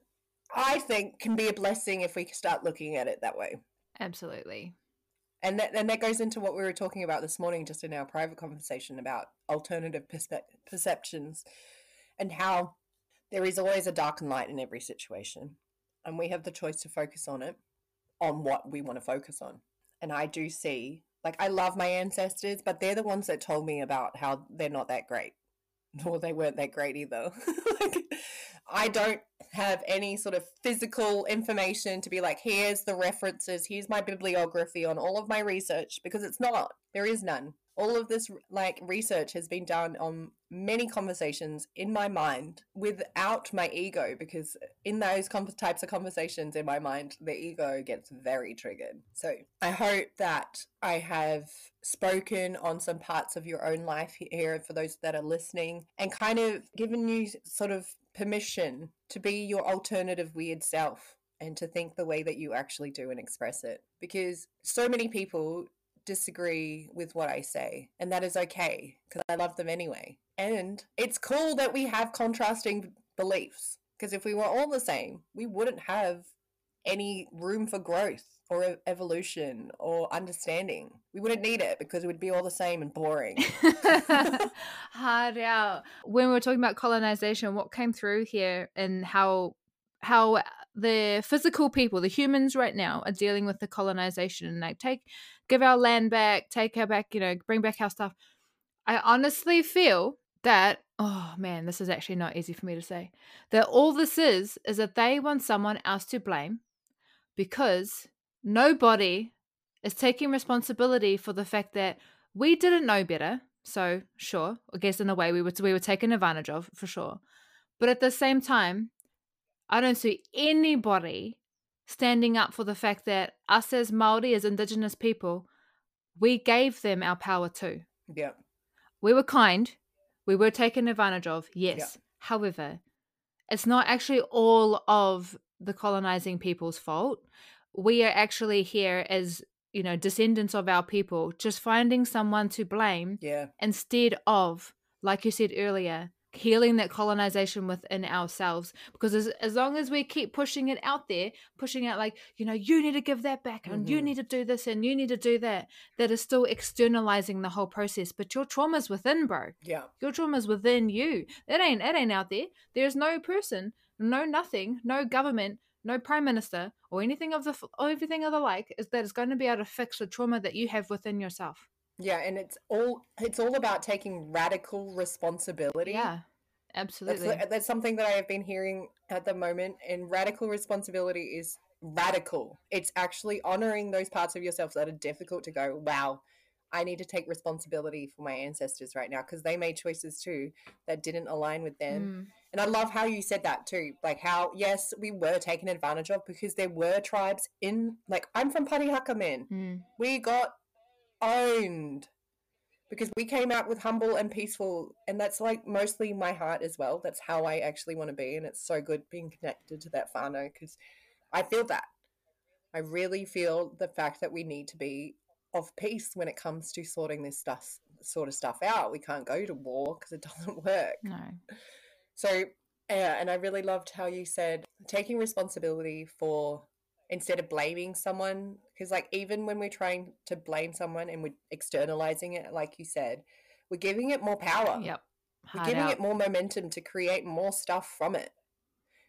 I think, can be a blessing if we start looking at it that way. Absolutely. And that, and that goes into what we were talking about this morning, just in our private conversation about alternative perspe- perceptions and how there is always a dark and light in every situation. And we have the choice to focus on it, on what we want to focus on. And I do see, like, I love my ancestors, but they're the ones that told me about how they're not that great. [LAUGHS] Or they weren't that great either. [LAUGHS] like, I don't have any sort of physical information to be like, here's the references, here's my bibliography on all of my research, because it's not. There is none. All of this like research has been done on many conversations in my mind without my ego, because in those types of conversations in my mind, the ego gets very triggered. So I hope that I have spoken on some parts of your own life here for those that are listening and kind of given you sort of permission to be your alternative weird self and to think the way that you actually do and express it. Because so many people disagree with what I say, and that is okay because I love them anyway. And it's cool that we have contrasting beliefs because if we were all the same, we wouldn't have any room for growth or evolution or understanding. We wouldn't need it because it would be all the same and boring. [LAUGHS] [LAUGHS] Hard out. When we were talking about colonization, what came through here and how how the physical people, the humans right now, are dealing with the colonization and like take give our land back, take our back, you know, bring back our stuff. I honestly feel that oh man, this is actually not easy for me to say. That all this is is that they want someone else to blame because nobody is taking responsibility for the fact that we didn't know better. So sure, I guess in a way we were we were taken advantage of for sure. But at the same time, I don't see anybody standing up for the fact that us as Maori, as Indigenous people, we gave them our power too. yeah. We were kind. We were taken advantage of, yes. However, it's not actually all of the colonizing people's fault. We are actually here as, you know, descendants of our people, just finding someone to blame Yeah. instead of, like you said earlier, healing that colonization within ourselves. Because as, as long as we keep pushing it out there, pushing out like, you know, you need to give that back and you Mhm. need to do this and you need to do that, that is still externalizing the whole process. But your trauma's within, bro. Yeah. Your trauma's within you. It ain't it ain't out there. There's no person, no nothing, no government, no prime minister, or anything of the everything of the like is that is going to be able to fix the trauma that you have within yourself. Yeah, and it's all it's all about taking radical responsibility. Yeah, That's, absolutely. that's something that I have been hearing at the moment. And radical responsibility is radical. It's actually honoring those parts of yourself that are difficult to go, wow, I need to take responsibility for my ancestors right now because they made choices too that didn't align with them. Mm, And I love how you said that too. Like how, yes, we were taken advantage of because there were tribes in, like, I'm from Parihaka, man. mm, We got owned. Because we came out with humble and peaceful and that's like mostly my heart as well. That's how i actually want to be and it's so good being connected to that whanau because i feel that. I really feel the fact that we need to be of peace when it comes to sorting this stuff sort of stuff out. We can't go to war because it [LAUGHS] doesn't work. No. so yeah and i really loved how you said taking responsibility for instead of blaming someone because like even when we're trying to blame someone and we're externalizing it like you said we're giving it more power. Yep. we're giving out. it more momentum to create more stuff from it.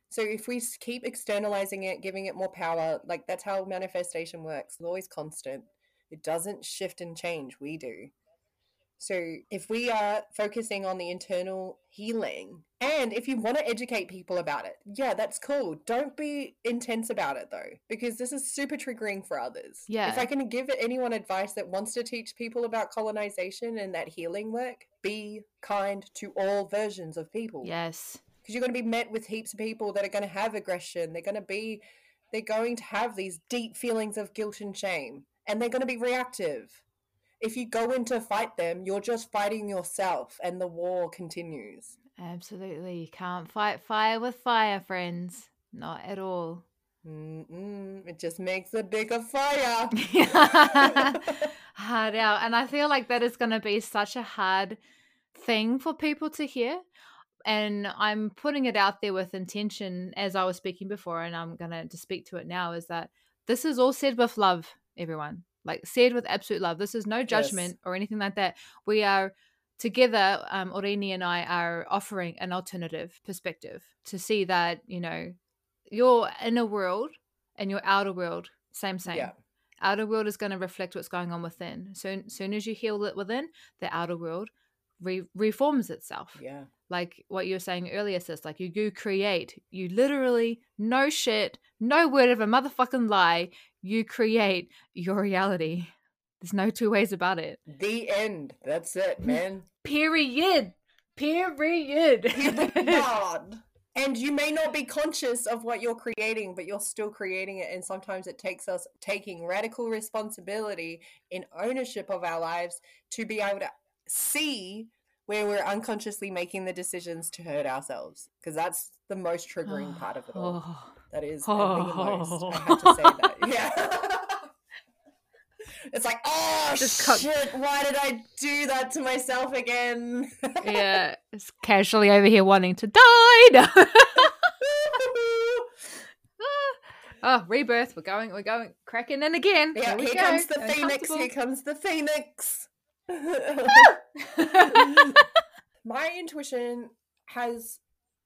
So if we keep externalizing it giving it more power like that's how manifestation works. It's always constant. It doesn't shift and change. We do so if we are focusing on the internal healing, and if you want to educate people about it, yeah, that's cool. Don't be intense about it though, because this is super triggering for others. Yeah. If I can give anyone advice that wants to teach people about colonization and that healing work, be kind to all versions of people Yes. because you're going to be met with heaps of people that are going to have aggression they're going to be they're going to have these deep feelings of guilt and shame and they're going to be reactive if you go in to fight them you're just fighting yourself and the war continues Absolutely. You can't fight fire with fire, friends. Not at all. Mm-mm, it just makes a bigger fire [LAUGHS] [LAUGHS] hard out. And I feel like that is going to be such a hard thing for people to hear. And I'm putting it out there with intention as I was speaking before, and I'm going to speak to it now is that this is all said with love, everyone. Like said with absolute love. This is no judgment or anything like that. We are together, um, Oriini and I are offering an alternative perspective to see that, you know, your inner world and your outer world, same, same yeah outer world is going to reflect what's going on within. So soon as you heal it within, the outer world re- reforms itself. yeah Like what you were saying earlier, sis. Like you you create. You literally, no shit, no word of a motherfucking lie. You create your reality. There's no two ways about it. the end that's it man Period. Period. God. [LAUGHS] And you may not be conscious of what you're creating, but you're still creating it. And sometimes it takes us taking radical responsibility in ownership of our lives to be able to see where we're unconsciously making the decisions to hurt ourselves. Because that's the most triggering part of it all. [GASPS] Oh. That is [LAUGHS] the most. I have to say that. [LAUGHS] Yeah. [LAUGHS] It's like, oh Just cut- shit! Why did I do that to myself again? yeah, it's casually over here wanting to die. oh, rebirth. We're going. We're going. Cracking in again. Yeah, here here comes the phoenix. Here comes the phoenix. [LAUGHS] My intuition has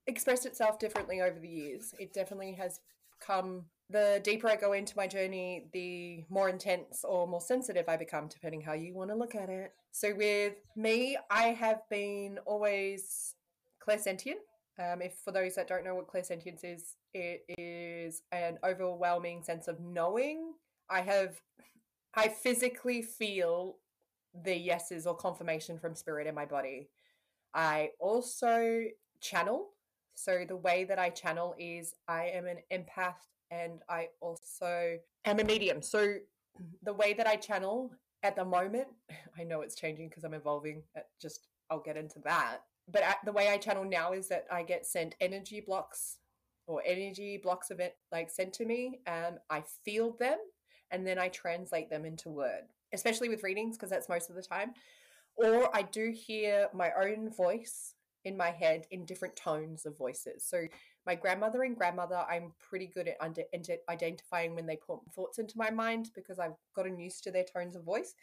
expressed itself differently over the years. It definitely has come. The deeper I go into my journey, the more intense or more sensitive I become, depending how you want to look at it. So, with me, I have been always clairsentient. Um, if for those that don't know what clairsentience is, it is an overwhelming sense of knowing. I have, I physically feel the yeses or confirmation from spirit in my body. I also channel. So the way that I channel is I am an empath and I also am a medium. So the way that I channel at the moment, [LAUGHS] I know it's changing because I'm evolving. uh, Just I'll get into that. But the way I channel now is that I get sent energy blocks or energy blocks of it like sent to me and I feel them and then I translate them into word, especially with readings because that's most of the time. Or I do hear my own voice in my head in different tones of voices. So my grandmother and grandmother, I'm pretty good at under, identifying when they put thoughts into my mind because I've gotten used to their tones of voice.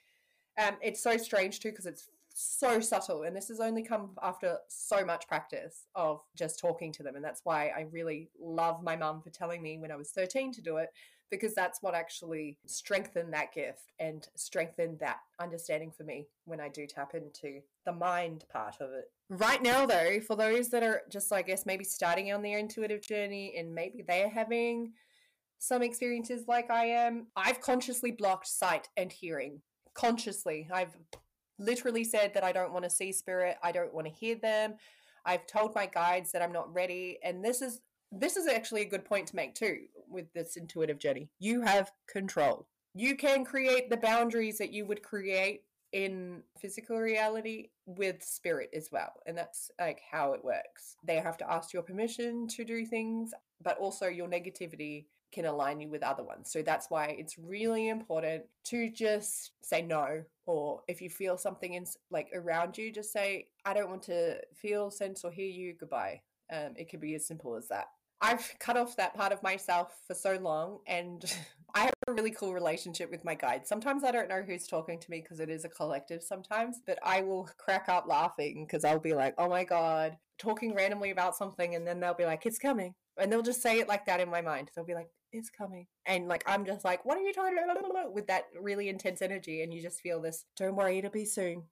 Um, it's so strange too because it's so subtle, and this has only come after so much practice of just talking to them, and that's why I really love my mum for telling me when I was 13 to do it because that's what actually strengthened that gift and strengthened that understanding for me when I do tap into the mind part of it. Right now, though, for those that are just, I guess, maybe starting on their intuitive journey and maybe they're having some experiences like I am, I've consciously blocked sight and hearing. Consciously. I've literally said that I don't want to see spirit, I don't want to hear them. I've told my guides that I'm not ready, and this is this is actually a good point to make too with this intuitive journey. You have control. you can create the boundaries that you would create in physical reality with spirit as well. And that's like how it works. They have to ask your permission to do things, but also your negativity can align you with other ones. So that's why it's really important to just say no or if you feel something in like around you just say I don't want to feel sense or hear you goodbye. Um, it could be as simple as that. I've cut off that part of myself for so long and [LAUGHS] I have a really cool relationship with my guides. Sometimes I don't know who's talking to me because it is a collective sometimes, but I will crack up laughing because I'll be like, oh my God, talking randomly about something. And then they'll be like, it's coming. And they'll just say it like that in my mind. They'll be like, it's coming. And like, I'm just like, what are you talking about? With that really intense energy. And you just feel this, don't worry, it'll be soon.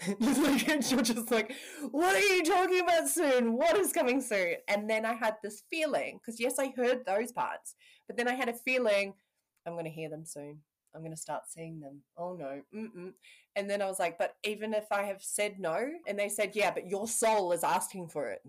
[LAUGHS] you're just like, what are you talking about soon? What is coming soon? And then I had this feeling, because yes, I heard those parts, but then I had a feeling, I'm going to hear them soon. I'm going to start seeing them. Oh no. Mm-mm. And then I was like, but even if I have said no, and they said, yeah, but your soul is asking for it.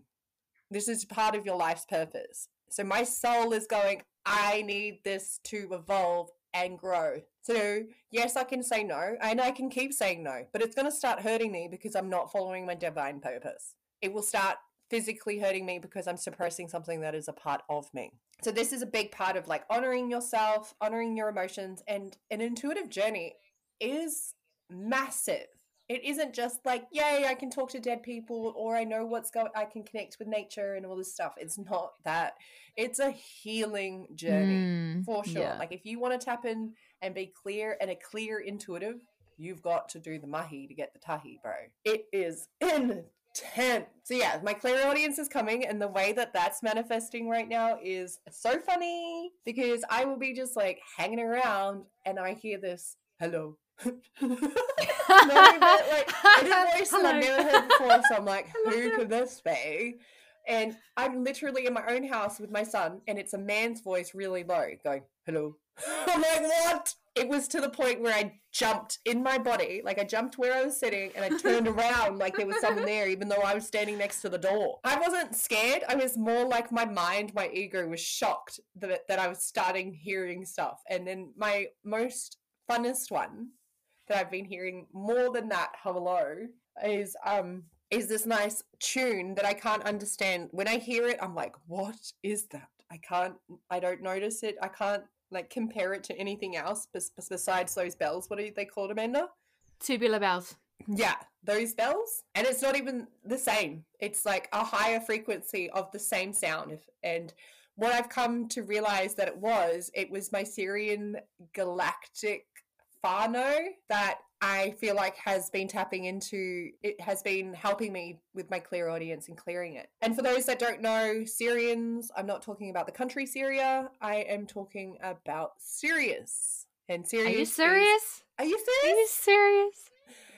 This is part of your life's purpose. So my soul is going, I need this to evolve and grow. So, yes, I can say no, and I can keep saying no, but it's going to start hurting me because I'm not following my divine purpose. It will start physically hurting me because I'm suppressing something that is a part of me. So, this is a big part of like honoring yourself, honoring your emotions, and an intuitive journey is massive. It isn't just like, yay, I can talk to dead people or I know what's going I can connect with nature and all this stuff. It's not that. It's a healing journey Mm, for sure. yeah. Like if you want to tap in and be clear and a clear intuitive, you've got to do the mahi to get the tahi, bro. It is intense. So yeah, my clairaudience is coming, and the way that that's manifesting right now is so funny because I will be just like hanging around, and I hear this hello. Like, it's a voice that I've never heard before, so I'm like, [LAUGHS] who could this be? And I'm literally in my own house with my son, and it's a man's voice really low going, hello. [LAUGHS] I'm like, what? It was to the point where I jumped in my body, like I jumped where I was sitting, and I turned around like there was someone [LAUGHS] there, even though I was standing next to the door. I wasn't scared. I was more like my mind, my ego was shocked that, that I was starting hearing stuff. And then my most funnest one that I've been hearing more than that hello is um is this nice tune that I can't understand. When I hear it, I'm like, what is that? I can't I don't notice it. I can't like compare it to anything else bes- bes- besides those bells. What are they called, Amanda? Tubular bells. Yeah, those bells. And it's not even the same. It's like a higher frequency of the same sound. And what I've come to realize that it was, it was my Sirian galactic whanau that I feel like has been tapping into, it has been helping me with my clairaudience and clearing it. And for those that don't know, Sirians, I'm not talking about the country Syria, I am talking about Sirius. And Syria Are Sirius. you is- serious? are you Are serious? you serious?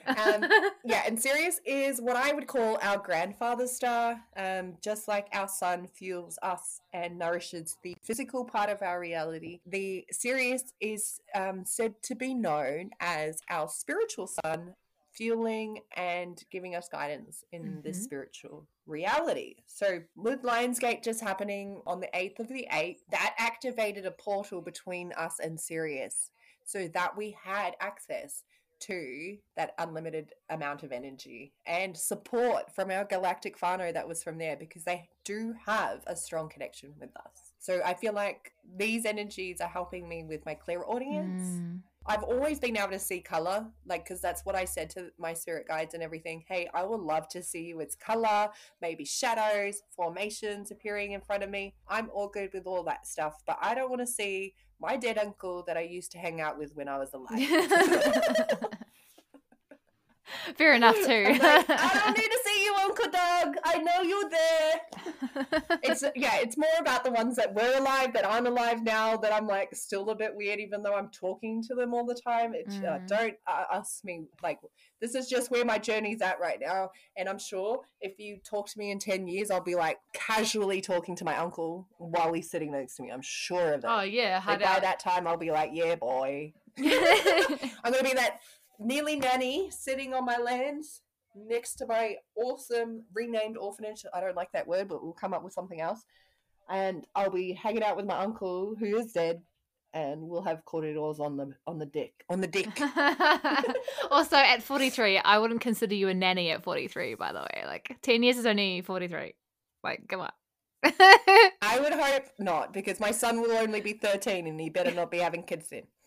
Um, [LAUGHS] yeah, and Sirius is what I would call our grandfather star. Um, just like our sun fuels us and nourishes the physical part of our reality, the Sirius is um, said to be known as our spiritual sun, fueling and giving us guidance in this Mhm. spiritual reality. So, with Lion's Gate just happening on the 8th of the 8th, that activated a portal between us and Sirius so that we had access to that unlimited amount of energy and support from our galactic whanau that was from there because they do have a strong connection with us. So I feel like these energies are helping me with my clairaudience. Mm. I've always been able to see color, like, because that's what I said to my spirit guides and everything. Hey, I would love to see you with color, maybe shadows, formations appearing in front of me. I'm all good with all that stuff, but I don't want to see my dead uncle that I used to hang out with when I was [LAUGHS] alive. [LAUGHS] Fair enough too. Like, I don't need you, Uncle Doug. I know you're there. [LAUGHS] It's yeah, it's more about the ones that were alive that aren't alive now. That I'm like still a bit weird, even though I'm talking to them all the time. It, uh, Mm. don't uh, ask me like this is just where my journey's at right now. And I'm sure if you talk to me in ten years, I'll be like casually talking to my uncle while he's sitting next to me. I'm sure of that. oh yeah, Like, by that time, I'll be like, yeah, boy. [LAUGHS] [LAUGHS] I'm gonna be that nearly nanny sitting on my land next to my awesome renamed orphanage. I don't like that word, but we'll come up with something else. And I'll be hanging out with my uncle who is dead, and we'll have corridors on the on the deck on the deck. [LAUGHS] also, at 43, I wouldn't consider you a nanny at 43, by the way. Like, 10 years is only 43. Like, come on. [LAUGHS] I would hope not, because my son will only be 13 and he better not be having kids then. [LAUGHS]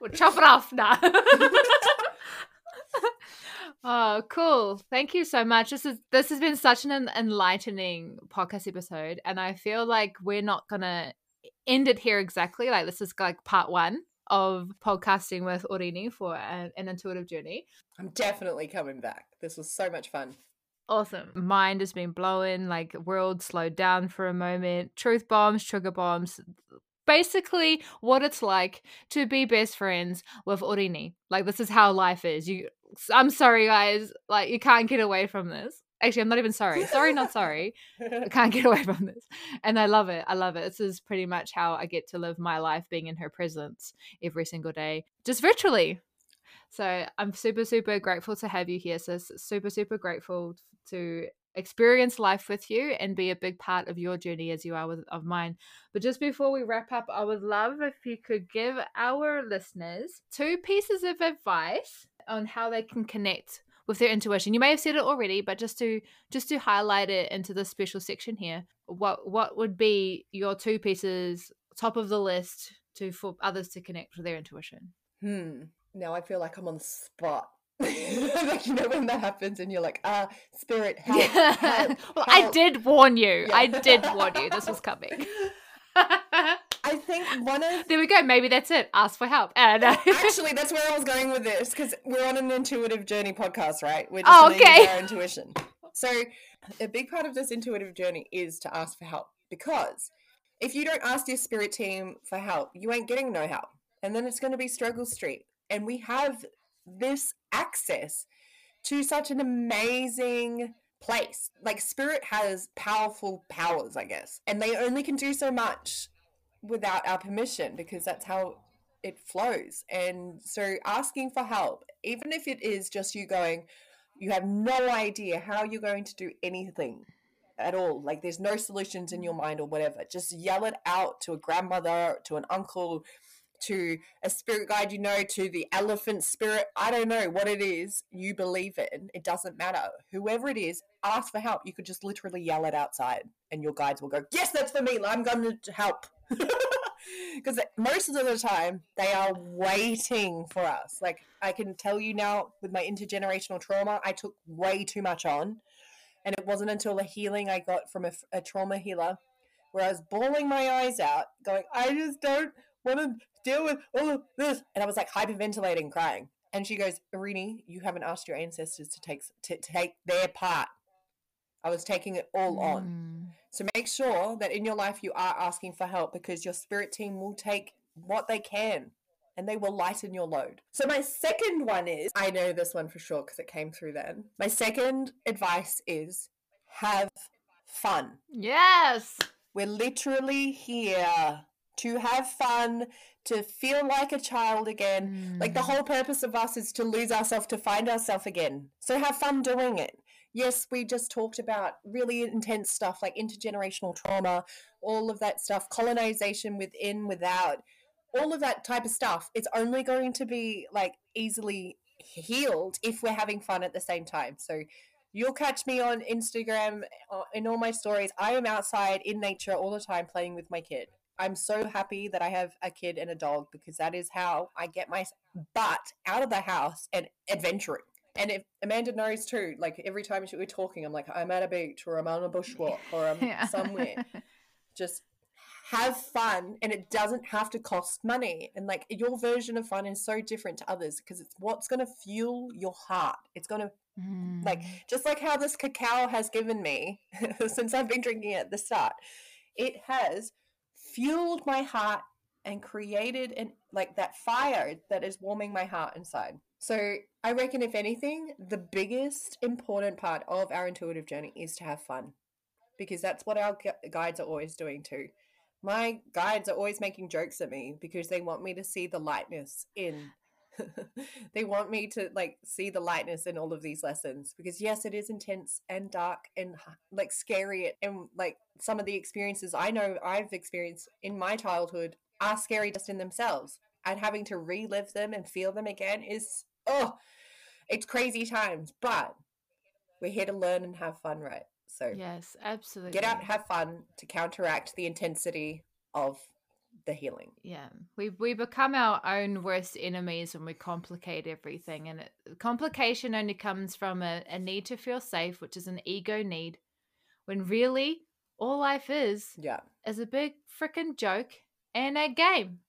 we'll chop it off now. Oh, cool. Thank you so much. This is this has been such an enlightening podcast episode. And I feel like we're not gonna end it here exactly. Like this is like part one of podcasting with Oriini for an, an intuitive journey. I'm definitely coming back. This was so much fun. Awesome. Mind has been blowing, like world slowed down for a moment. Truth bombs, trigger bombs. Basically, what it's like to be best friends with Oriini. Like this is how life is. You I'm sorry guys, like you can't get away from this. Actually, I'm not even sorry. Sorry, not sorry. I [LAUGHS] can't get away from this. And I love it. I love it. This is pretty much how I get to live my life being in her presence every single day, just virtually. So I'm super, super grateful to have you here, sis. Super, super grateful to experience life with you and be a big part of your journey as you are with of mine. But just before we wrap up, I would love if you could give our listeners two pieces of advice on how they can connect with their intuition. You may have said it already, but just to just to highlight it into this special section here, what what would be your two pieces top of the list to for others to connect with their intuition? Hmm now I feel like I'm on the spot. [LAUGHS] like you know when that happens and you're like, ah, spirit, [LAUGHS] help. help well. I did warn you. Yeah. I did warn you this was coming. [LAUGHS] I think one of there we go. Maybe that's it. Ask for help. And uh... [LAUGHS] actually, that's where I was going with this because we're on an intuitive journey podcast, right? We're just oh, okay. our intuition. So a big part of this intuitive journey is to ask for help because if you don't ask your spirit team for help, you ain't getting no help, and then it's going to be struggle street and we have this access to such an amazing place. Like spirit has powerful powers, I guess, and they only can do so much without our permission because that's how it flows. And so asking for help, even if it is just you going, you have no idea how you're going to do anything at all. Like there's no solutions in your mind or whatever. Just yell it out to a grandmother, to an uncle, to a spirit guide you know, to the elephant spirit. I don't know what it is you believe in. It doesn't matter. Whoever it is, ask for help. You could just literally yell it outside, and your guides will go, Yes, that's for me. I'm going to help. [LAUGHS] Because most of the time, they are waiting for us. Like, I can tell you now with my intergenerational trauma, I took way too much on. And it wasn't until the healing I got from a, a trauma healer where I was bawling my eyes out, going, I just don't want to deal with all of this. And I was like hyperventilating, crying. And she goes, Oriini, you haven't asked your ancestors to take to take their part. I was taking it all mm. on. So make sure that in your life you are asking for help because your spirit team will take what they can and they will lighten your load. So my second one is I know this one for sure because it came through then. My second advice is have fun. Yes. We're literally here to have fun, to feel like a child again. Mm. Like the mm. whole purpose of us is to lose ourselves, to find ourselves again. So have fun doing it. Yes, we just talked about really intense stuff like intergenerational trauma, all of that stuff, colonization within, without, all of that type of stuff. It's only going to be like easily healed if we're having fun at the same time. So you'll catch me on Instagram uh, in all my stories. I am outside in nature all the time playing with my kid. I'm so happy that I have a kid and a dog because that is how I get my butt out of the house and adventuring. And if Amanda knows too, like every time we're talking, I'm like, I'm at a beach or I'm on a bushwalk or I'm [LAUGHS] yeah. somewhere. [LAUGHS] Just have fun and it doesn't have to cost money. And like your version of fun is so different to others because it's what's going to fuel your heart. It's going to, mm. like, just like how this cacao has given me [LAUGHS] since I've been drinking it at the start, it has fueled my heart and created and like that fire that is warming my heart inside. So I reckon if anything, the biggest important part of our intuitive journey is to have fun. Because that's what our guides are always doing too. My guides are always making jokes at me because they want me to see the lightness in [LAUGHS] they want me to like see the lightness in all of these lessons because yes it is intense and dark and like scary and like some of the experiences i know i've experienced in my childhood are scary just in themselves and having to relive them and feel them again is oh it's crazy times but we're here to learn and have fun right so yes absolutely get out and have fun to counteract the intensity of the healing. Yeah, we we become our own worst enemies when we complicate everything, and it, complication only comes from a, a need to feel safe, which is an ego need. When really, all life is yeah is a big freaking joke and a game.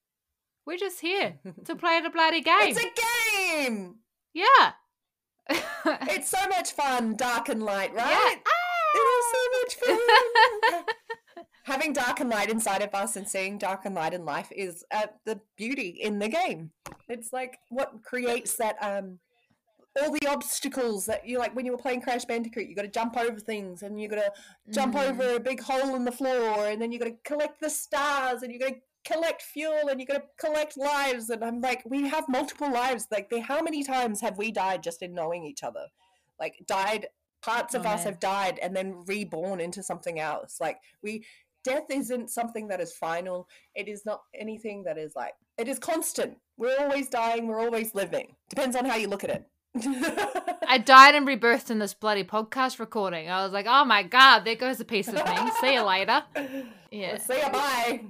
We're just here [LAUGHS] to play the bloody game. It's a game. Yeah. [LAUGHS] it's so much fun, dark and light, right? Yeah. Ah! It is so much [LAUGHS] fun having dark and light inside of us and seeing dark and light in life is uh, the beauty in the game. It's like what creates that um all the obstacles that you like when you were playing Crash Bandicoot, you got to jump over things and you got to jump mm. over a big hole in the floor and then you got to collect the stars and you got to collect fuel and you're going to collect lives and I'm like we have multiple lives like they, how many times have we died just in knowing each other like died parts of oh, us have died and then reborn into something else like we death isn't something that is final. It is not anything that is like, it is constant. We're always dying, we're always living. Depends on how you look at it. [LAUGHS] I died and rebirthed in this bloody podcast recording. I was like, oh my god, there goes a piece of me. See you later. [LAUGHS] Yeah. See you bye.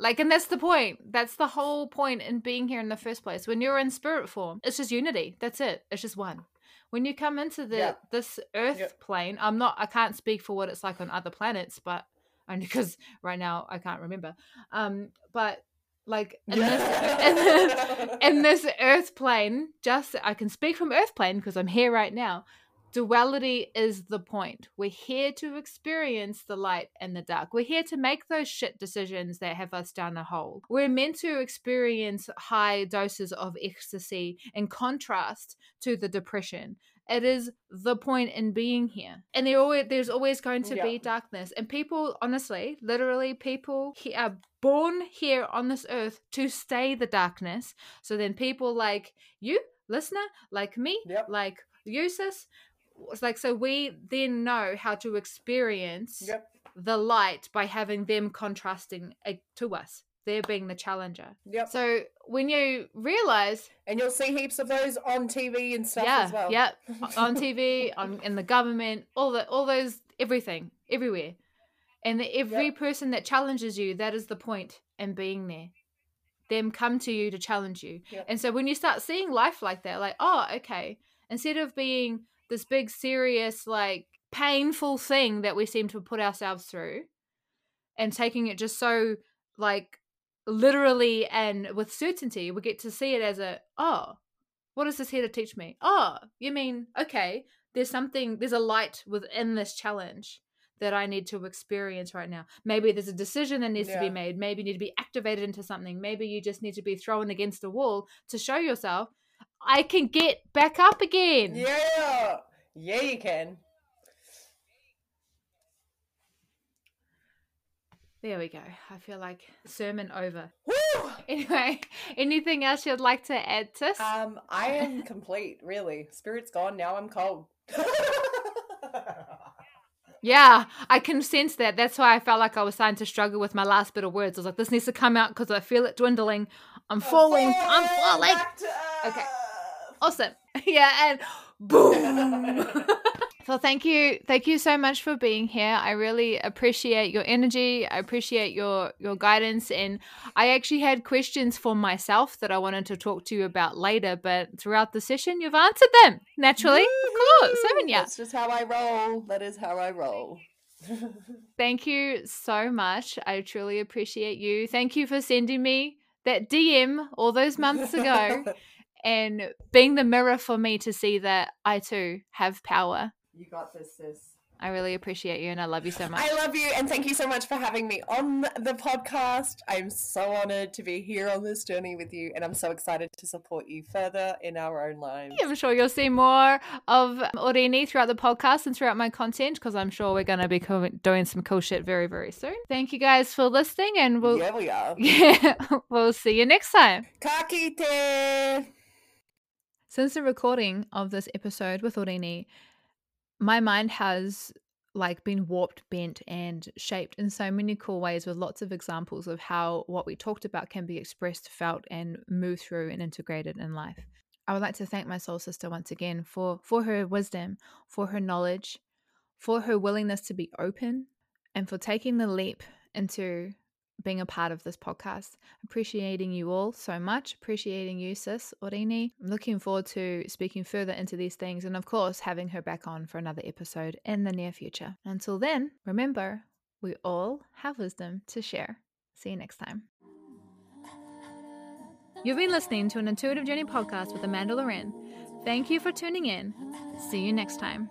Like, and that's the point. That's the whole point in being here in the first place. When you're in spirit form, it's just unity. That's it. It's just one. When you come into the yeah. this earth yeah. plane, I'm not I can't speak for what it's like on other planets, but only because right now I can't remember. Um, but like in, this, in, [LAUGHS] this earth plane, just I can speak from earth plane because I'm here right now. Duality is the point. We're here to experience the light and the dark. We're here to make those shit decisions that have us down a hole. We're meant to experience high doses of ecstasy in contrast to the depression it is the point in being here. And there always, there's always going to yeah. be darkness. And people, honestly, literally, people are born here on this earth to stay the darkness. So then people like you, listener, like me, yep. like Usus, like so we then know how to experience yep. the light by having them contrasting uh, to us they're being the challenger. Yep. So when you realize, and you'll see heaps of those on TV and stuff yeah, as well. Yeah, [LAUGHS] on TV, on in the government, all the all those everything, everywhere, and the, every yep. person that challenges you, that is the point in being there. Them come to you to challenge you, yep. and so when you start seeing life like that, like oh, okay, instead of being this big serious like painful thing that we seem to put ourselves through, and taking it just so like literally and with certainty, we get to see it as a, oh, what is this here to teach me? Oh, you mean, okay, there's something, there's a light within this challenge that I need to experience right now. Maybe there's a decision that needs yeah. to be made. Maybe you need to be activated into something. Maybe you just need to be thrown against a wall to show yourself I can get back up again. Yeah. Yeah, you can. There we go. I feel like sermon over. Woo! Anyway, [LAUGHS] anything else you'd like to add, Tis? Um, I am [LAUGHS] complete, really. Spirit's gone, now I'm cold. [LAUGHS] yeah, I can sense that. That's why I felt like I was starting to struggle with my last bit of words. I was like, this needs to come out because I feel it dwindling. I'm falling. I'm falling. Okay. Awesome. [LAUGHS] Yeah, and boom. [LAUGHS] Well, thank you, thank you so much for being here. I really appreciate your energy. I appreciate your your guidance, and I actually had questions for myself that I wanted to talk to you about later. But throughout the session, you've answered them naturally, Woo-hoo! of course, haven't you? That's just how I roll. That is how I roll. [LAUGHS] Thank you so much. I truly appreciate you. Thank you for sending me that DM all those months ago and being the mirror for me to see that I too have power you got this, sis. I really appreciate you and I love you so much. I love you and thank you so much for having me on the podcast. I'm so honored to be here on this journey with you and I'm so excited to support you further in our own lives. Yeah, I'm sure you'll see more of Oriini throughout the podcast and throughout my content because I'm sure we're going to be doing some cool shit very, very soon. Thank you guys for listening and we'll. Yeah, we are. Yeah, [LAUGHS] we'll see you next time. Ka kite! Since the recording of this episode with Oriini, my mind has like been warped, bent, and shaped in so many cool ways with lots of examples of how what we talked about can be expressed, felt, and moved through and integrated in life. I would like to thank my soul sister once again for for her wisdom, for her knowledge, for her willingness to be open, and for taking the leap into being a part of this podcast. Appreciating you all so much. Appreciating you, sis Oriini. I'm looking forward to speaking further into these things and, of course, having her back on for another episode in the near future. Until then, remember, we all have wisdom to share. See you next time. You've been listening to an Intuitive Journey podcast with Amanda Lorin. Thank you for tuning in. See you next time.